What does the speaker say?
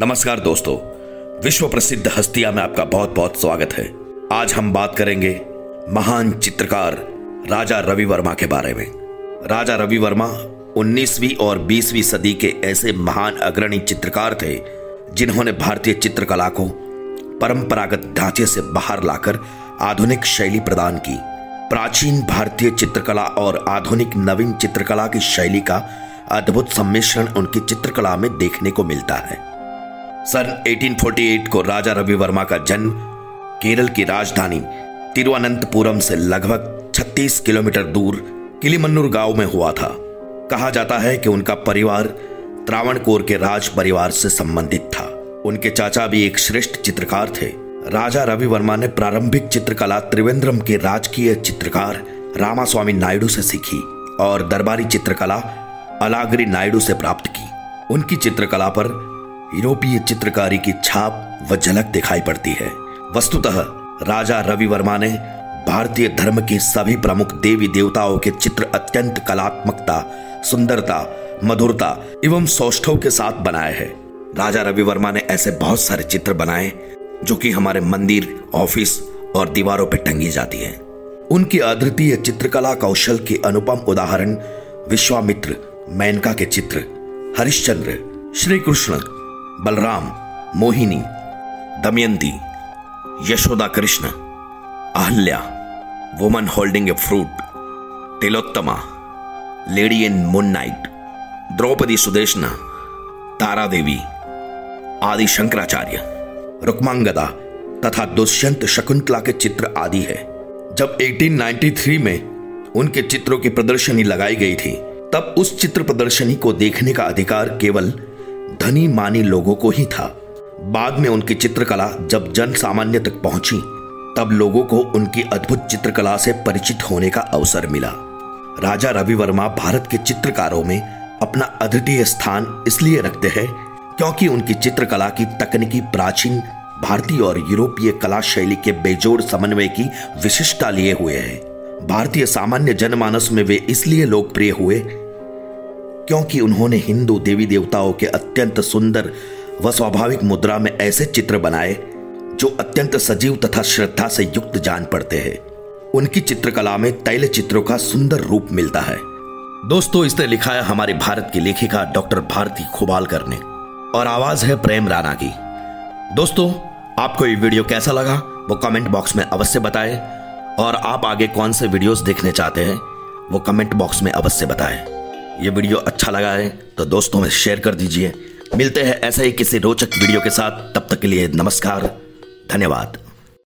नमस्कार दोस्तों, विश्व प्रसिद्ध हस्तिया में आपका बहुत बहुत स्वागत है। आज हम बात करेंगे महान चित्रकार राजा रवि वर्मा के बारे में। राजा रवि वर्मा 19वीं और 20वीं सदी के ऐसे महान अग्रणी चित्रकार थे, जिन्होंने भारतीय चित्रकला को परंपरागत ढांचे से बाहर लाकर आधुनिक शैली प्रदान की। प्राचीन भारतीय चित्रकला और आधुनिक नवीन चित्रकला की शैली का अद्भुत सम्मिश्रण उनकी चित्रकला में देखने को मिलता है। सन 1848 को राजा रवि वर्मा का जन्म केरल की राजधानी तिरुवनंतपुरम से लगभग 36 किलोमीटर दूर किलीमन्नूर गाँव में हुआ था। कहा जाता है कि उनका परिवार त्रावणकोर के राज परिवार से संबंधित था। उनके चाचा भी एक श्रेष्ठ चित्रकार थे। राजा रवि वर्मा ने प्रारंभिक चित्रकला त्रिवेंद्रम के राजकीय चित्रकार रामास्वामी नायडू से सीखी और दरबारी चित्रकला अलागिरी नायडू से प्राप्त की। उनकी चित्रकला पर यूरोपीय चित्रकारी की छाप व झलक दिखाई पड़ती है। वस्तुतः, राजा रवि वर्मा ने भारतीय धर्म के सभी प्रमुख देवी देवताओं के चित्र अत्यंत कलात्मकता, सुंदरता, मधुरता एवं सौष्ठव के साथ बनाए हैं। राजा रवि वर्मा ने ऐसे बहुत सारे चित्र बनाए, जो कि हमारे मंदिर, ऑफ़िस और दीवारों पर टंगी जाती है। उनकी अद्वितीय चित्रकला कौशल के अनुपम उदाहरण विश्वामित्र मेनका के चित्र, Harishchandra Shri Krishna Balaram, Mohini, Damayanti, Yashoda Krishna, Ahalya, woman holding a fruit, Tilottama, lady in moon night Draupadi Sudeshna Tara Devi Adi Shankaracharya, Rukmangada तथा दुष्यंत शकुंतला के चित्र आदि है। जब 1893 में उनके चित्रों की प्रदर्शनी लगाई गई थी, तब उस चित्र प्रदर्शनी को देखने का अधिकार केवल धनी मानी लोगों को ही था। बाद में उनकी चित्रकला जब जन सामान्य तक पहुँची, तब लोगों को उनकी अद्भुत चित्रकला से परिचित होने का अवसर मिला। राजा रवि वर्मा भारत के चित्रकारों में अपना अद्वितीय स्थान इसलिए रखते हैं क्योंकि उनकी चित्रकला की तकनीकी प्राचीन भारतीय और यूरोपीय कला शैली के बेजोड़ समन्वय की विशिष्टता लिए हुए है। भारतीय सामान्य जनमानस में वे इसलिए लोकप्रिय हुए क्योंकि उन्होंने हिंदू देवी देवताओं के अत्यंत सुंदर व स्वाभाविक मुद्रा में ऐसे चित्र बनाए, जो अत्यंत सजीव तथा श्रद्धा से युक्त जान पड़ते हैं। उनकी चित्रकला में तैल चित्रों का सुंदर रूप मिलता है। दोस्तों इसने लिखा है हमारे भारत की लेखिका डॉक्टर भारती खुबालकर ने, और आवाज़ है प्रेम राणा की। दोस्तों, आपको ये वीडियो कैसा लगा, वो कमेंट बॉक्स में अवश्य बताएँ, और आप आगे कौन से वीडियोस देखने चाहते हैं, वो कमेंट बॉक्स में अवश्य बताएँ। ये वीडियो अच्छा लगा है तो दोस्तों में शेयर कर दीजिए। मिलते हैं ऐसे ही किसी रोचक वीडियो के साथ। तब तक के लिए नमस्कार, धन्यवाद।